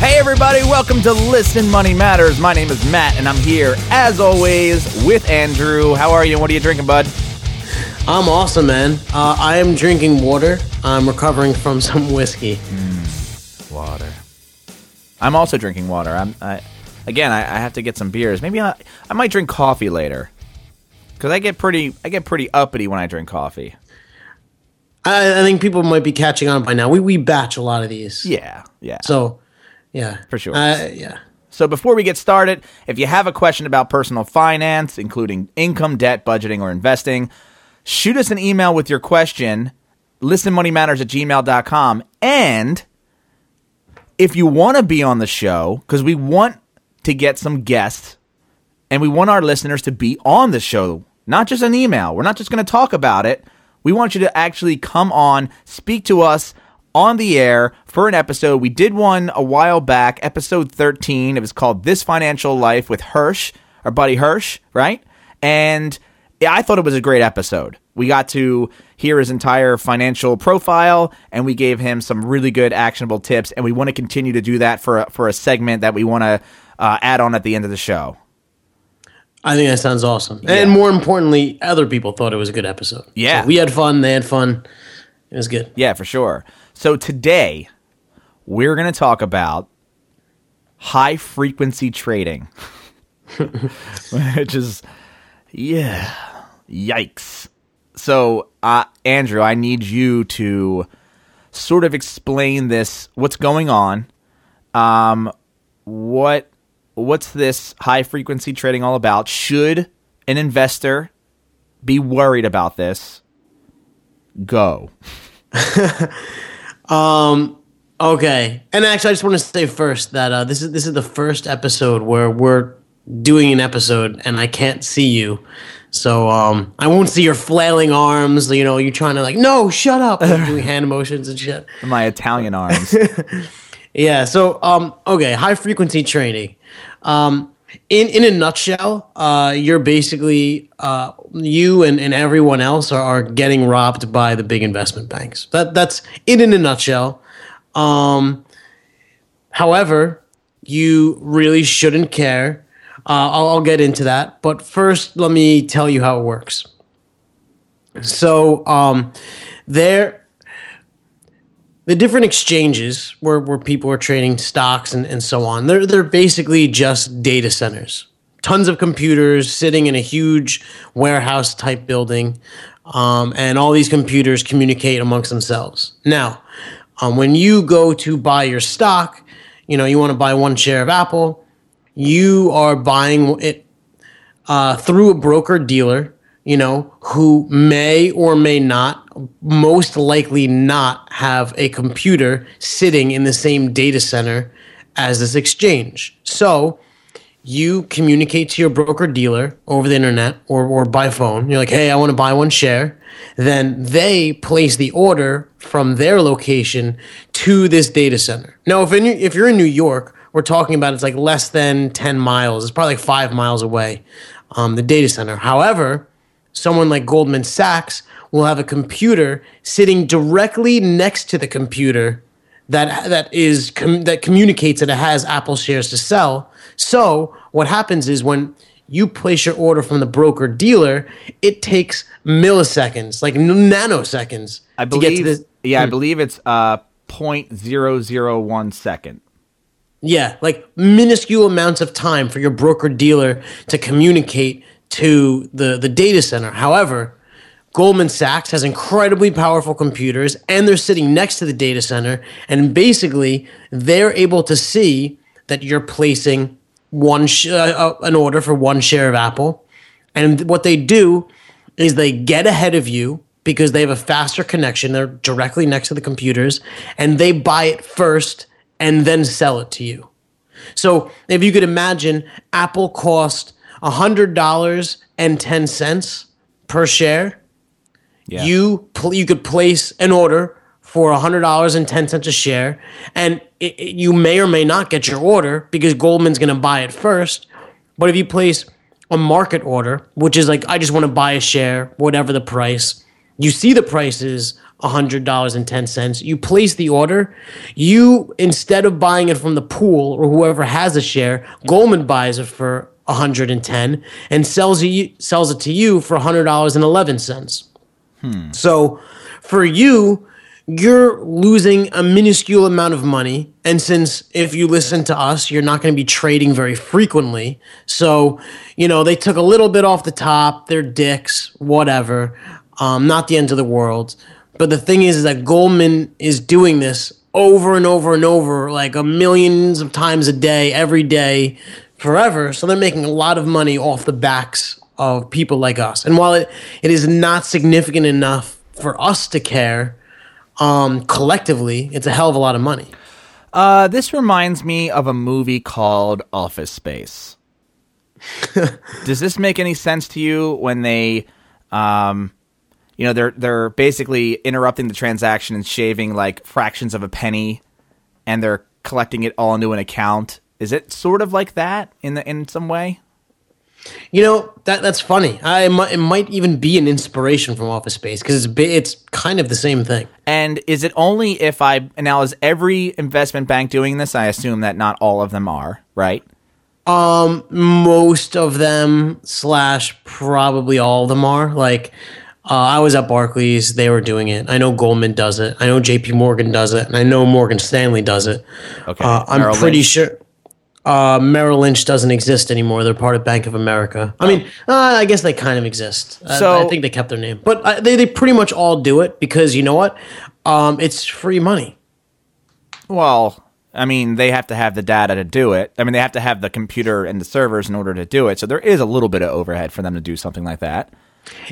Hey, everybody, welcome to Listen Money Matters. My name is Matt, and I'm here, as always, with Andrew. How are you? What are you drinking, bud? I'm awesome, man. Uh, I am drinking water. I'm recovering from some whiskey. Water. I'm also drinking water. I'm, I, again, I, I have to get some beers. Maybe I, I might drink coffee later, because I get pretty, I get pretty uppity when I drink coffee. I, I think people might be catching on by now. We we batch a lot of these. Yeah, yeah. So, yeah, For sure. Uh, yeah. So before we get started, if you have a question about personal finance, including income, debt, budgeting, or investing, shoot us an email with your question, listenmoneymatters at gmail.com. And if you want to be on the show, because we want to get some guests and we want our listeners to be on the show, not just an email. We're not just going to talk about it. We want you to actually come on, speak to us on the air for an episode. We did one a while back, episode 13. It was called This Financial Life with Hirsch, our buddy Hirsch, right? And I thought it was a great episode. We got to hear his entire financial profile and we gave him some really good actionable tips. And we want to continue to do that for a, for a segment that we want to uh, add on at the end of the show. I think that sounds awesome. And more importantly, other people thought it was a good episode. Yeah. So we had fun. They had fun. It was good. Yeah, for sure. So today we're going to talk about high frequency trading, which is yeah, yikes. So, uh, Andrew, I need you to sort of explain this. What's going on? Um, what what's this high frequency trading all about? Should an investor be worried about this? Go. Okay. And actually, I just want to say first that uh, this is this is the first episode where we're doing an episode and I can't see you. So um, I won't see your flailing arms. You know, you're trying to like, no, shut up, doing hand motions and shit. My Italian arms. Yeah. So, um, okay, high frequency trading. Um, in in a nutshell, uh, you're basically uh, you and, and everyone else are, are getting robbed by the big investment banks. That that's it in a nutshell. Um, however, you really shouldn't care. Uh, I'll, I'll get into that, but first, let me tell you how it works. So, um, there the different exchanges where, where people are trading stocks and, and so on, they're, they're basically just data centers. Tons of computers sitting in a huge warehouse type building, um, and all these computers communicate amongst themselves. Now, um, when you go to buy your stock, you know, you want to buy one share of Apple, you are buying it uh, through a broker dealer, you know, who may or may not, most likely not have a computer sitting in the same data center as this exchange. So you communicate to your broker dealer over the internet or, or by phone. You're like, hey, I want to buy one share. Then they place the order from their location to this data center. Now, if, in, if you're in New York, we're talking about it's like less than 10 miles. It's probably like five miles away, um, the data center. However, someone like Goldman Sachs will have a computer sitting directly next to the computer that that is com- that communicates that it has Apple shares to sell. So what happens is when you place your order from the broker dealer, it takes milliseconds, like nanoseconds, I to get believe. to this. Yeah, I believe it's uh point zero zero one second. Yeah, like minuscule amounts of time for your broker dealer to communicate to the, the data center. However, Goldman Sachs has incredibly powerful computers and they're sitting next to the data center. And basically, they're able to see that you're placing one sh- uh, uh, an order for one share of Apple. And what they do is they get ahead of you because they have a faster connection. They're directly next to the computers and they buy it first and then sell it to you. So if you could imagine, Apple cost $100.10 per share. Yeah. You pl- you could place an order for $100.10 a share and it, it- you may or may not get your order because Goldman's going to buy it first. But if you place a market order, which is like I just want to buy a share, whatever the price, you see the prices $100.10. You place the order. You, instead of buying it from the pool or whoever has a share, Goldman buys it for 110 and sells it, sells it to you for $100.11. Hmm. So for you, you're losing a minuscule amount of money. And since if you listen to us, you're not going to be trading very frequently. So, you know, they took a little bit off the top, they're dicks, whatever. Um, not the end of the world. But the thing is, is that Goldman is doing this over and over and over, like a millions of times a day, every day, forever. So they're making a lot of money off the backs of people like us. And while it, it is not significant enough for us to care, um, collectively, it's a hell of a lot of money. Uh, this reminds me of a movie called Office Space. Does this make any sense to you when they, um, you know, they're they're basically interrupting the transaction and shaving like fractions of a penny, and they're collecting it all into an account? Is it sort of like that in the in some way? You know that that's funny. I it might even be an inspiration from Office Space because it's it's kind of the same thing. And is it only if I now is every investment bank doing this? I assume that not all of them are, right? Um, most of them slash probably all of them are. Like, uh, I was at Barclays; they were doing it. I know Goldman does it. I know J.P. Morgan does it, and I know Morgan Stanley does it. Okay, uh, I'm Merrill pretty Lynch. sure. Uh, Merrill Lynch doesn't exist anymore. They're part of Bank of America. I mean, uh, I guess they kind of exist. So I, I think they kept their name, but uh, they they pretty much all do it because you know what? Um, it's free money. Well, I mean, they have to have the data to do it. I mean, they have to have the computer and the servers in order to do it. So there is a little bit of overhead for them to do something like that.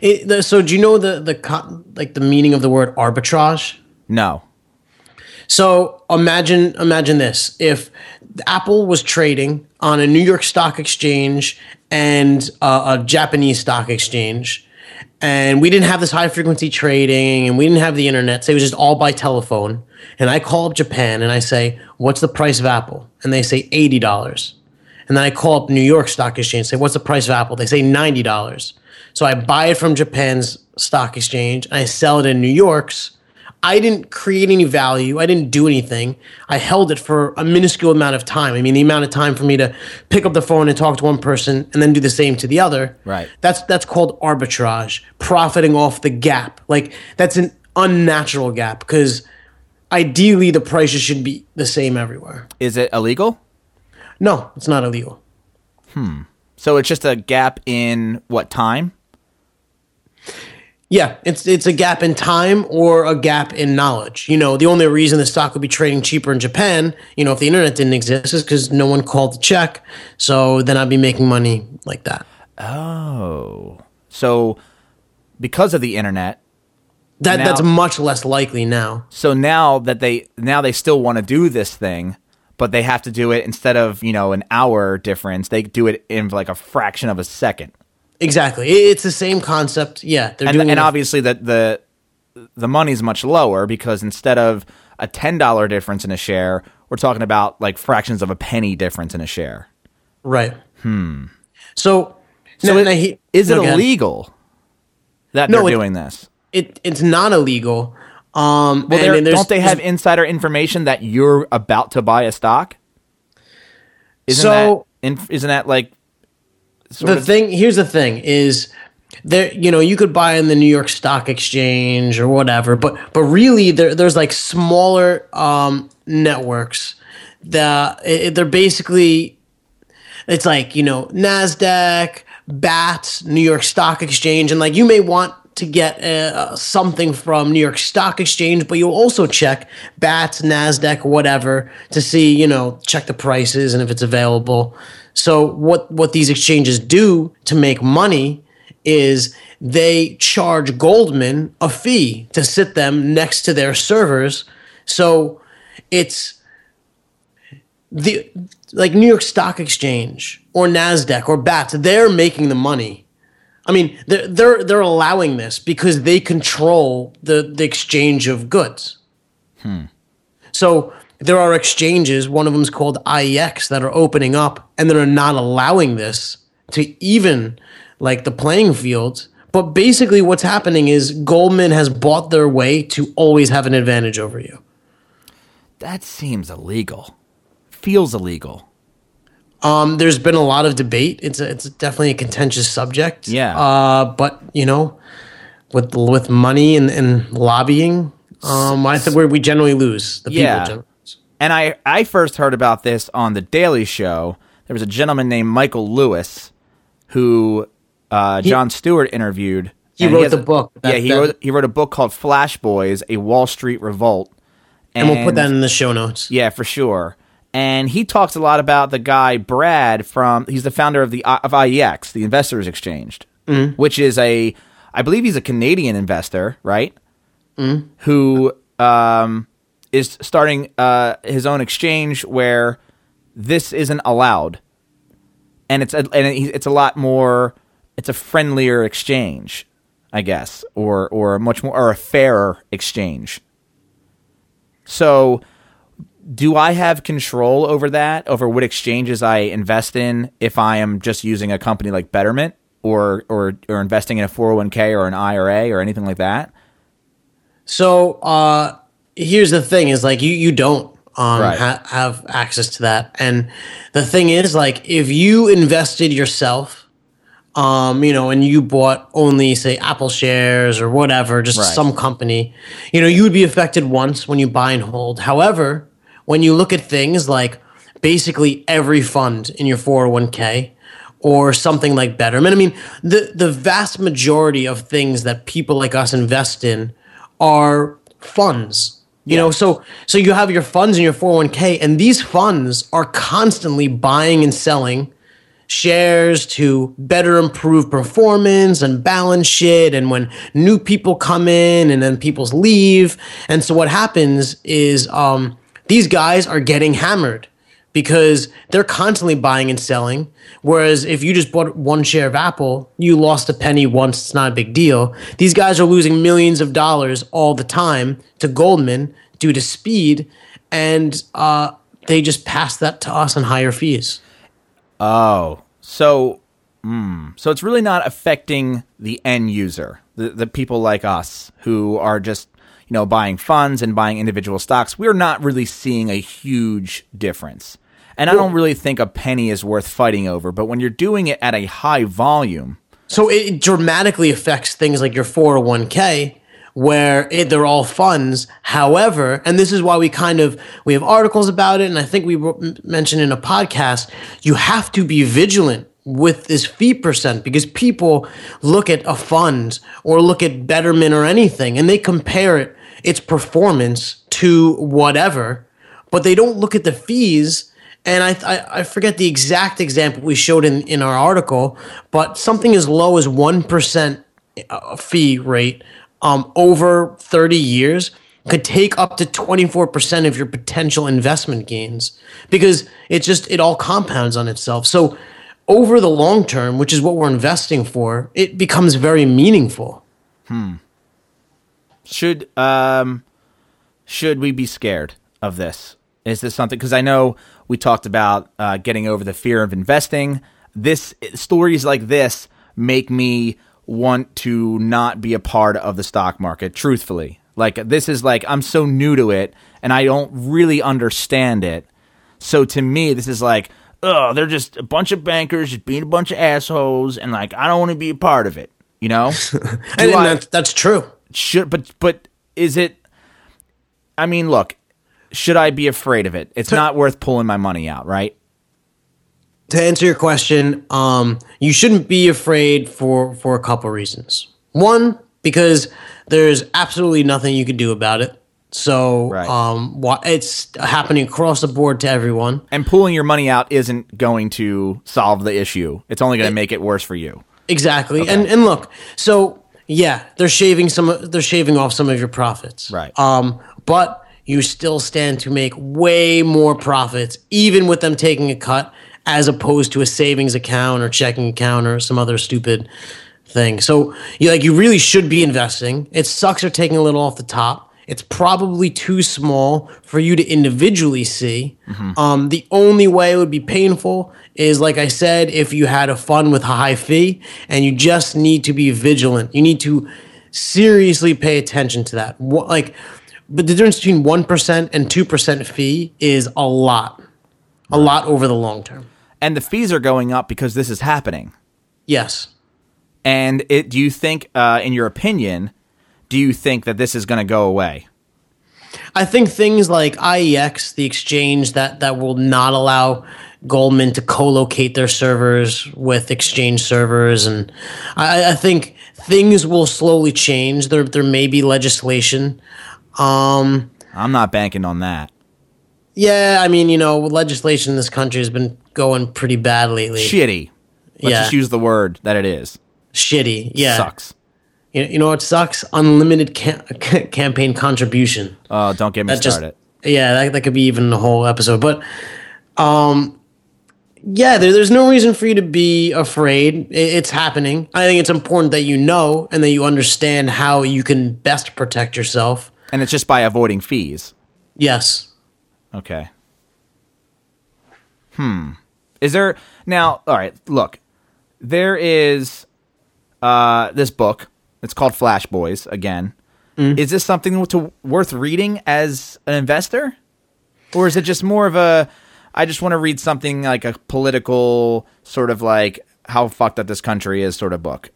It, the, so do you know the the like the meaning of the word arbitrage? No. So imagine imagine this: if Apple was trading on a New York Stock Exchange and a Japanese stock exchange, and we didn't have this high frequency trading, and we didn't have the internet, so it was just all by telephone. And I call up Japan and I say, "What's the price of Apple?" And they say eighty dollars. And then I call up New York Stock Exchange, and say, "What's the price of Apple?" They say ninety dollars. So I buy it from Japan's stock exchange and I sell it in New York's I didn't create any value. I didn't do anything. I held it for a minuscule amount of time. I mean, the amount of time for me to pick up the phone and talk to one person and then do the same to the other. Right. That's that's called arbitrage, profiting off the gap. Like that's an unnatural gap because ideally the prices should be the same everywhere. Is it illegal? No, it's not illegal. Hmm. So it's just a gap in what time? Yeah, it's it's a gap in time or a gap in knowledge. You know, the only reason the stock would be trading cheaper in Japan, you know, if the internet didn't exist, is because no one called the check. So then I'd be making money like that. Oh, so because of the internet, that now, that's much less likely now. So now that they now they still want to do this thing, but they have to do it instead of you know an hour difference, they do it in like a fraction of a second. Exactly. It's the same concept. Yeah, they're and, doing and obviously that the the money's much lower because instead of a ten dollar difference in a share, we're talking about like fractions of a penny difference in a share. Right. Hmm. So, so no, it, no, he, is it illegal that no, they're doing this? It it's not illegal. Um, well, and, and don't they have insider information that you're about to buy a stock? Isn't so that, isn't that like the of- thing here's the thing is there you know you could buy in the New York Stock Exchange or whatever but but really there, there's like smaller um, networks that it, they're basically it's like you know Nasdaq BATS New York Stock Exchange and like you may want to get uh, something from New York Stock Exchange, but you'll also check BATS, NASDAQ, whatever to see, you know, check the prices and if it's available. So what what these exchanges do to make money is they charge Goldman a fee to sit them next to their servers. So it's the like New York Stock Exchange or Nasdaq or BATS, they're making the money. I mean, they're they're they're allowing this because they control the the exchange of goods. Hmm. So there are exchanges, one of them is called IEX, that are opening up and that are not allowing this to even like the playing field. But basically, what's happening is Goldman has bought their way to always have an advantage over you. That seems illegal. Feels illegal. Um, there's been a lot of debate. It's a, it's definitely a contentious subject. Yeah. Uh, but you know, with with money and, and lobbying, um, I think we we generally lose. The Yeah. people generally lose. And I, I first heard about this on The Daily Show. There was a gentleman named Michael Lewis who uh, Jon Stewart interviewed. He and wrote has the a- book that- yeah, he that- wrote he wrote a book called Flash Boys: A Wall Street Revolt. And we'll put that in the show notes. Yeah, for sure. And he talks a lot about the guy Brad from. He's the founder of the of IEX, the Investors Exchange, which is a, I believe he's a Canadian investor, right? Who um, is starting uh, his own exchange where this isn't allowed, and it's a, and it's a lot more. It's a friendlier exchange, I guess, or or a much more or a fairer exchange. So, do I have control over that, over what exchanges I invest in if I am just using a company like Betterment or or or investing in a 401k or an IRA or anything like that? So uh, here's the thing: is like you you don't um, Right. ha- have access to that, and the thing is like if you invested yourself, um, you know, and you bought only say Apple shares or whatever, just Right. some company, you know, you would be affected once when you buy and hold. However, when you look at things like basically every fund in your 401k or something like Betterment, I mean, the the vast majority of things that people like us invest in are funds. You know, so so you have your funds in your 401k and these funds are constantly buying and selling shares to better improve performance and balance shit and when new people come in and then people's leave. And so what happens is um, these guys are getting hammered because they're constantly buying and selling. Whereas if you just bought one share of apple you lost a penny once it's not a big deal. These guys are losing millions of dollars all the time to goldman due to speed and uh, they just pass that to us on higher fees. Oh, so mm, so it's really not affecting the end user, the the people like us who are just you know buying funds and buying individual stocks. We're not really seeing a huge difference, and I don't really think a penny is worth fighting over. But when you're doing it at a high volume, So it dramatically affects things like your 401k where it, they're all funds. However, and this is why we kind of we have articles about it and I think we mentioned in a podcast, you have to be vigilant with this fee percent because people look at a fund or look at Betterment or anything and they compare it its performance to whatever, but they don't look at the fees and I, I, I forget the exact example we showed in, in our article, but something as low as 1% uh, fee rate um, over 30 years could take up to 24% of your potential investment gains because it just, it all compounds on itself. So over the long term, which is what we're investing for, it becomes very meaningful. Should um should we be scared of this? Is this something? Because I know we talked about uh, getting over the fear of investing. This stories like this make me want to not be a part of the stock market. Truthfully, like this is like I'm so new to it and I don't really understand it. So to me, this is like, oh, they're just a bunch of bankers just being a bunch of assholes, and like I don't want to be a part of it. You know? And, I- that's, that's true. Should but but is it i mean look should i be afraid of it it's not worth pulling my money out right to answer your question, um, you shouldn't be afraid for for a couple reasons. One, because there's absolutely nothing you can do about it. So Right. um, it's happening across the board to everyone. and pulling your money out isn't going to solve the issue it's only going to make it worse for you Exactly. And and look, so yeah, they're shaving some they're shaving off some of your profits. Right. Um, but you still stand to make way more profits, even with them taking a cut, as opposed to a savings account or checking account or some other stupid thing. So you like you really should be investing. It sucks they're taking a little off the top. It's probably too small for you to individually see. Um, the only way it would be painful is, like I said, if you had a fund with a high fee, and you just need to be vigilant. You need to seriously pay attention to that. What, like, but the difference between one percent and two percent fee is a lot, a lot over the long term. And the fees are going up because this is happening. Yes. And it, do you think, uh, in your opinion, do you think that this is going to go away? I think things like IEX, the exchange that that will not allow Goldman to co-locate their servers with exchange servers, and I, I think things will slowly change. There there may be legislation. Um, I'm not banking on that. yeah, I mean, you know, legislation in this country has been going pretty bad lately. Shitty. Let's Yeah. just use the word that it is. Shitty. Yeah. Sucks. You, you know what sucks? Unlimited cam- campaign contribution. Oh, don't get me that just started. yeah that, that could be even a whole episode but um yeah there, there's no reason for you to be afraid it's happening i think it's important that you know and that you understand how you can best protect yourself and it's just by avoiding fees. yes Okay. Hmm. Is there now? All right. Look, there is uh, this book. It's called Flash Boys. Again, is this something to, worth reading as an investor, or is it just more of a? I just want to read something like a political sort of like how fucked up this country is sort of book.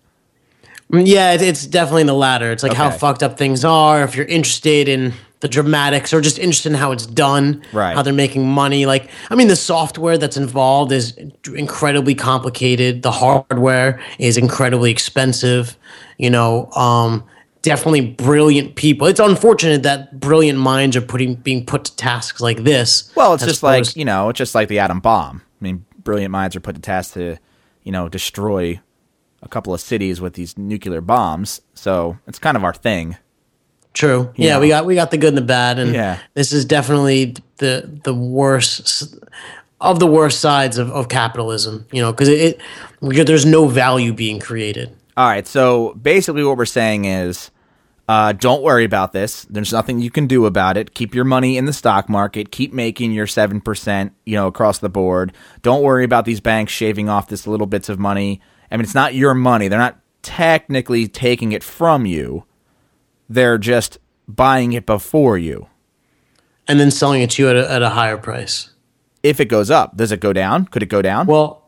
Mm, yeah it's definitely the latter it's like how fucked up things are if you're interested in the dramatics or just interested in how it's done Right. how they're making money like i mean the software that's involved is incredibly complicated the hardware is incredibly expensive you know um definitely brilliant people it's unfortunate that brilliant minds are putting being put to tasks like this Well, it's just like you know, it's just like the atom bomb. I mean, brilliant minds are put to task to, you know, destroy a couple of cities with these nuclear bombs. So it's kind of our thing. True. Yeah, know? we got we got the good and the bad, and Yeah. this is definitely the the worst of the worst sides of, of capitalism. You know, because it, it there's no value being created. All right. So basically, what we're saying is, uh, don't worry about this. There's nothing you can do about it. Keep your money in the stock market. Keep making your seven percent, you know, across the board. Don't worry about these banks shaving off this little bits of money. I mean, it's not your money. They're not technically taking it from you. They're just buying it before you. And then selling it to you at a, at a higher price. If it goes up, does it go down? Could it go down? Well,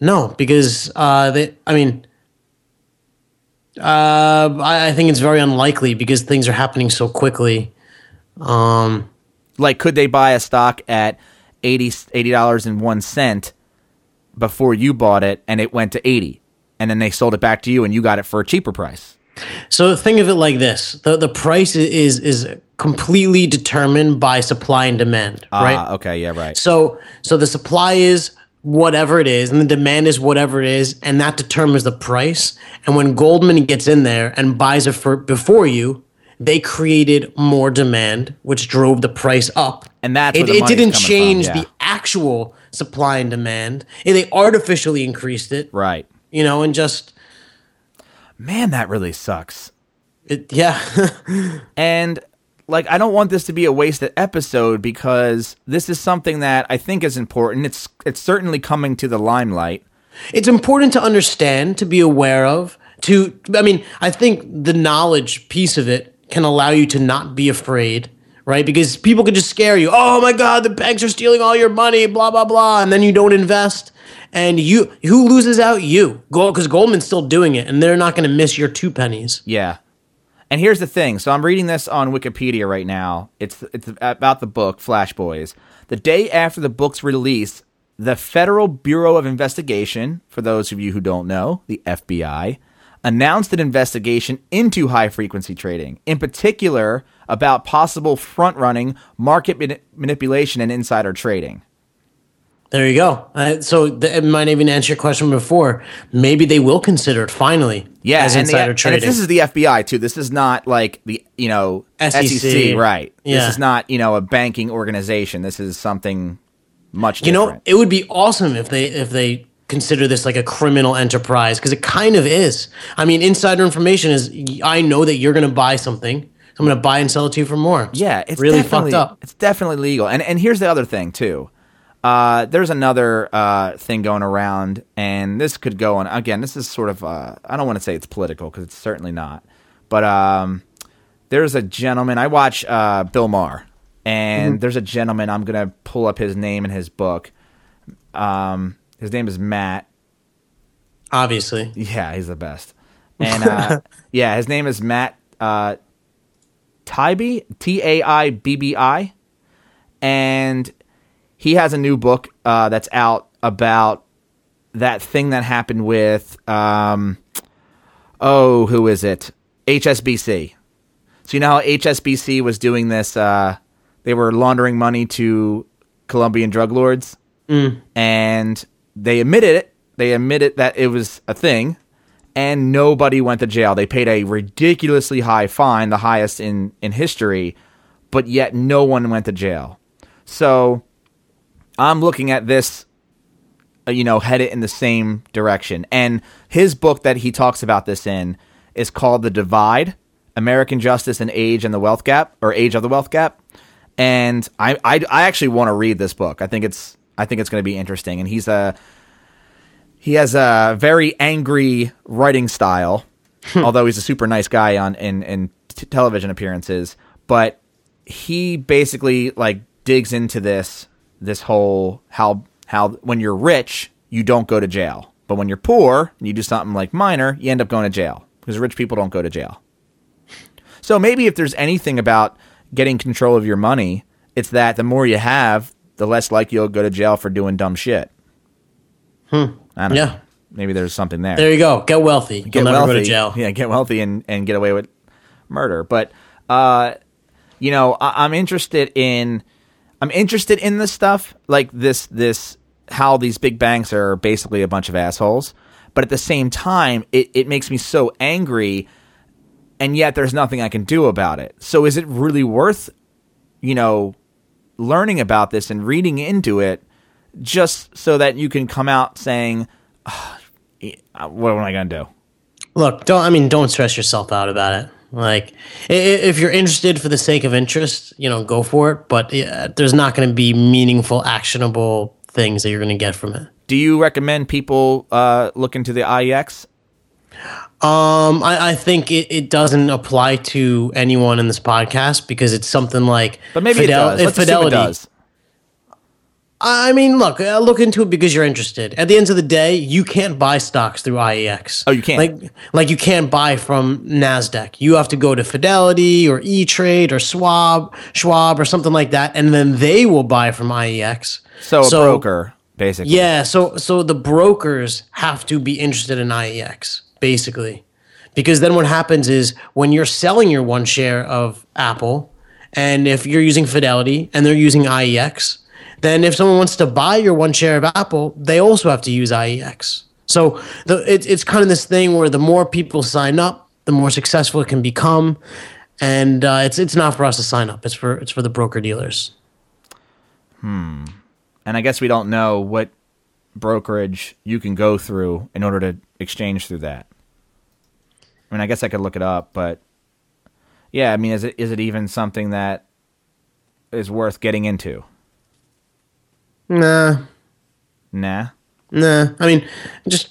no, because uh, they. I mean, uh, I, I think it's very unlikely because things are happening so quickly. Um, like could they buy a stock at 80 dollars and one cent before you bought it and it went to 80 and then they sold it back to you and you got it for a cheaper price So think of it like this: the the price is is completely determined by supply and demand, right? Ah, okay yeah right So so the supply is whatever it is, and the demand is whatever it is, and that determines the price. And when Goldman gets in there and buys it for before you, they created more demand, which drove the price up. And that's it, it didn't change from, yeah. the actual supply and demand. They artificially increased it, right you know, and just man that really sucks it, yeah. and like I don't want this to be a wasted episode because this is something that I think is important it's it's certainly coming to the limelight it's important to understand, to be aware of. To, I mean, I think the knowledge piece of it can allow you to not be afraid, right? Because people could just scare you. Oh my God, the banks are stealing all your money, blah blah blah, and then you don't invest, and you who loses out? You, because Goldman's still doing it, and they're not going to miss your two pennies. Yeah. And here's the thing. So I'm reading this on Wikipedia right now. It's it's about the book Flash Boys. The day after the book's release, the Federal Bureau of Investigation, for those of you who don't know, the FBI, announced an investigation into high frequency trading, in particular about possible front running, market mani- manipulation, and insider trading. There you go. Uh, so th- it might even answer your question before. Maybe they will consider it finally Yeah, as and, the- insider and trading. this is the FBI too. This is not like the you know SEC. right? Yeah. This is not you know a banking organization. This is something much You know, it would be awesome if they if they consider this like a criminal enterprise because it kind of is. I mean, insider information is I know that you're going to buy something, I'm going to buy and sell it to you for more. It's Yeah, it's really fucked up. It's definitely legal. And and here's the other thing too. Uh, there's another uh, thing going around, and this could go on. Again, this is sort of uh, I don't want to say it's political because it's certainly not. But um, there's a gentleman I watch uh, Bill Maher, and there's a gentleman I'm gonna pull up his name in his book. Um, his name is Matt. Obviously. Yeah, he's the best. And uh, yeah, his name is Matt uh, Taibbi, T A I B B I, and he has a new book uh, that's out about that thing that happened with um, oh, who is it? HSBC. So you know how HSBC was doing this? Uh, they were laundering money to Colombian drug lords, and they admitted it. They admitted that it was a thing, and nobody went to jail. They paid a ridiculously high fine, the highest in in history, but yet no one went to jail. So I'm looking at this, uh, you know, headed in the same direction. And his book that he talks about this in is called The Divide American Justice and Age and the Wealth Gap, or Age of the Wealth Gap. And I, I, I actually want to read this book. I think it's, I think it's going to be interesting. And he's a, he has a very angry writing style, although he's a super nice guy on in, in t- television appearances. But he basically like digs into this this whole how how when you're rich you don't go to jail, but when you're poor and you do something like minor, you end up going to jail because rich people don't go to jail. So maybe if there's anything about getting control of your money, it's that the more you have, the less likely you'll go to jail for doing dumb shit. Hmm. I don't Yeah. know. Maybe there's something there. There you go. Get wealthy. get You'll never wealthy. go to jail. Yeah, get wealthy and, and get away with murder. But uh, you know, I, I'm interested in I'm interested in this stuff, like this this how these big banks are basically a bunch of assholes. But at the same time, it, it makes me so angry and yet there's nothing I can do about it. So is it really worth, you know, learning about this and reading into it just so that you can come out saying, "Ah, eh, what am I going to do? Look, don't I mean don't stress yourself out about it. Like if you're interested for the sake of interest, you know, go for it, but yeah, there's not going to be meaningful actionable things that you're going to get from it. Do you recommend people uh, look into the IEX? Um, I, I think it, it doesn't apply to anyone in this podcast because it's something like But maybe Fidel- it does. if Let's Fidelity. it does. I mean, look, uh, look into it because you're interested. At the end of the day, you can't buy stocks through IEX. Oh, you can't? Like, like you can't buy from Nasdaq. You have to go to Fidelity or E Trade or Schwab, Schwab or something like that, and then they will buy from IEX. So a broker, basically. Yeah, so so the brokers have to be interested in IEX, basically. Because then what happens is when you're selling your one share of Apple, and if you're using Fidelity and they're using IEX, then if someone wants to buy your one share of Apple, they also have to use IEX. So the it, it's kind of this thing where the more people sign up, the more successful it can become, and uh, it's it's not for us to sign up. It's for it's for the broker dealers. Hmm. And I guess we don't know what brokerage you can go through in order to exchange through that. I mean, I guess I could look it up, but yeah, I mean, is it is it even something that is worth getting into? Nah, Nah. Nah, I mean, just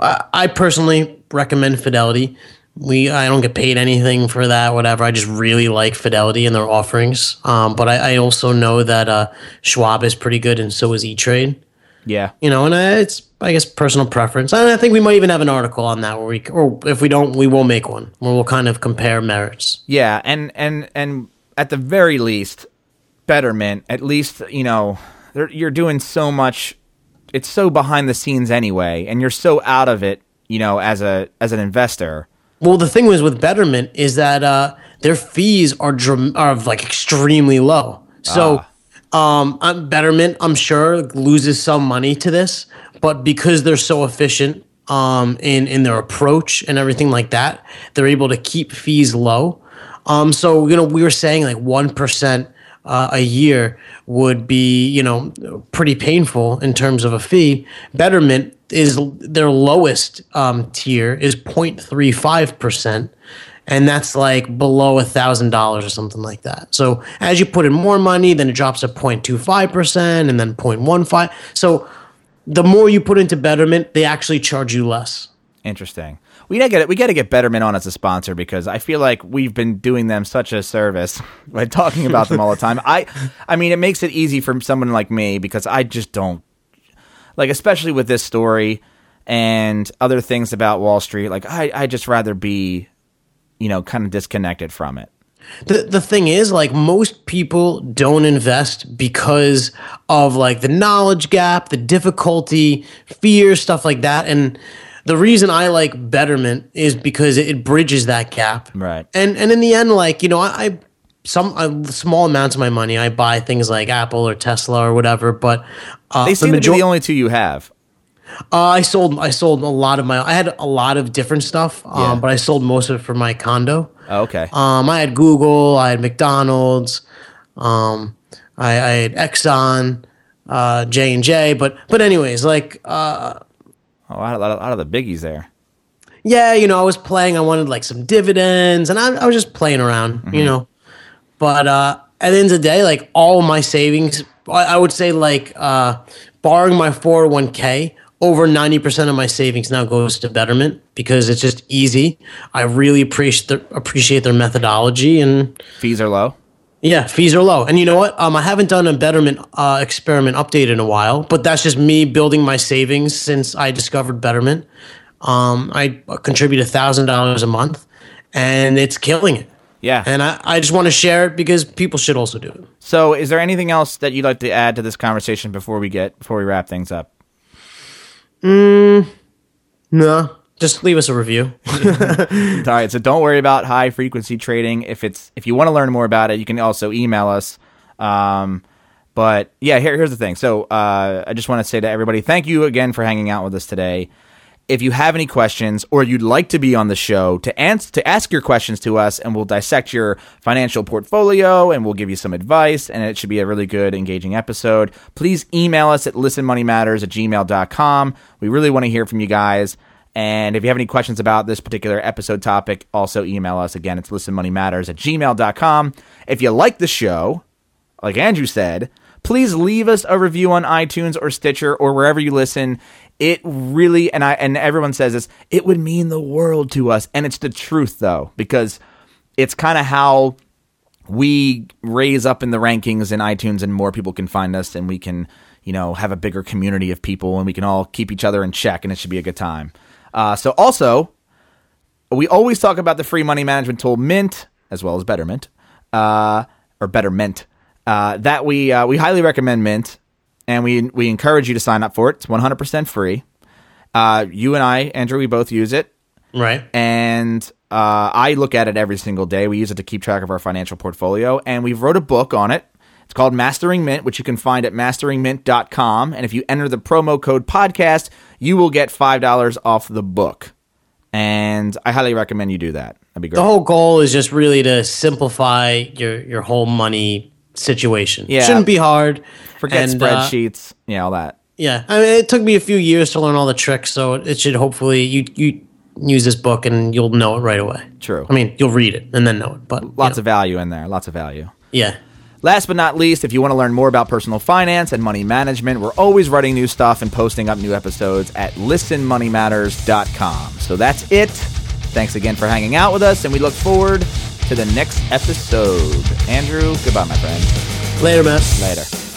I, I personally recommend Fidelity. We I don't get paid anything for that, whatever. I just really like Fidelity and their offerings. Um, but I, I also know that uh, Schwab is pretty good, and so is E Trade. Yeah. You know, and uh, it's I guess personal preference. And I think we might even have an article on that where we, or if we don't, we will make one where we'll kind of compare merits. Yeah, and and and at the very least, Betterment. At least you know they're- you're doing so much. It's so behind the scenes anyway, and you're so out of it. You know, as a as an investor. Well, the thing was with Betterment is that uh, their fees are dram- are like extremely low. So, um, um, Betterment, I'm sure, loses some money to this, but because they're so efficient um, in in their approach and everything like that, they're able to keep fees low. Um, so you know, we were saying like one percent uh, a year would be you know pretty painful in terms of a fee. Betterment is their lowest um, tier is 0.35 percent, and that's like below a thousand dollars or something like that. So as you put in more money, then it drops to 0.25 percent and then 0.15. So the more you put into Betterment, they actually charge you less. Interesting. We gotta get we gotta get Betterment on as a sponsor because I feel like we've been doing them such a service by talking about them all the time. I I mean it makes it easy for someone like me because I just don't like especially with this story and other things about Wall Street. Like I I just rather be you know kind of disconnected from it. The the thing is, like most people don't invest because of like the knowledge gap, the difficulty, fear, stuff like that. And the reason I like Betterment is because it bridges that gap. Right. And and in the end, like you know, I, I some uh, small amounts of my money I buy things like Apple or Tesla or whatever. But uh, They seem to be the only two you have. uh, I sold I sold a lot of my I had a lot of different stuff, um, Yeah. but I sold most of it for my condo. Oh, okay. Um, I had Google, I had McDonald's, um, I, I had Exxon, uh, J and J. But but anyways, like uh, oh, a lot, of, a lot of the biggies there. yeah, you know, I was playing. I wanted like some dividends, and I, I was just playing around, you know. But uh, at the end of the day, like all my savings, I, I would say like uh, barring my four hundred one k. Over ninety percent of my savings now goes to Betterment because it's just easy. I really appreciate their, appreciate their methodology, and Fees are low. Yeah, fees are low. And you know what? Um, I haven't done a Betterment uh, experiment update in a while, but that's just me building my savings since I discovered Betterment. Um, I contribute $1,000 a month, and it's killing it. Yeah. And I, I just want to share it because people should also do it. So, is there anything else that you'd like to add to this conversation before we get before we wrap things up? No. Just leave us a review. All right, so don't worry about high frequency trading. If it's if you want to learn more about it, you can also email us. Um, but yeah, here, here's the thing. So uh, I just want to say to everybody, thank you again for hanging out with us today. If you have any questions or you'd like to be on the show to answer to ask your questions to us, and we'll dissect your financial portfolio and we'll give you some advice, and it should be a really good, engaging episode. Please email us at listenmoneymatters at gmail.com. We really want to hear from you guys. And if you have any questions about this particular episode topic, also email us. Again, it's listenmoneymatters at gmail.com. If you like the show, like Andrew said, please leave us a review on iTunes or Stitcher or wherever you listen. It really and I and everyone says this, it would mean the world to us. And it's the truth though, because it's kind of how we raise up in the rankings in iTunes and more people can find us and we can, you know, have a bigger community of people and we can all keep each other in check and it should be a good time. Uh, so also, we always talk about the free money management tool Mint as well as Betterment, uh, or Betterment. Uh, that we uh, we highly recommend Mint, and we we encourage you to sign up for it. It's 100% free. Uh, you and I, Andrew, we both use it, right. and uh, I look at it every single day. We use it to keep track of our financial portfolio, and we've wrote a book on it. It's called Mastering Mint, which you can find at masteringmint.com. And if you enter the promo code podcast, you will get $5 off the book. And I highly recommend you do that. That'd be great. The whole goal is just really to simplify your, your whole money situation. Yeah. Shouldn't be hard. Forget And, uh, spreadsheets, yeah, all that. Yeah, I mean, it took me a few years to learn all the tricks, so it should hopefully you you use this book and you'll know it right away. True. I mean, you'll read it and then know it, but Lots of value in there. Lots of value. yeah. Last but not least, if you want to learn more about personal finance and money management, we're always writing new stuff and posting up new episodes at listenmoneymatters.com. So that's it. Thanks again for hanging out with us, and we look forward to the next episode. Andrew, goodbye, my friend. Later, man. Later.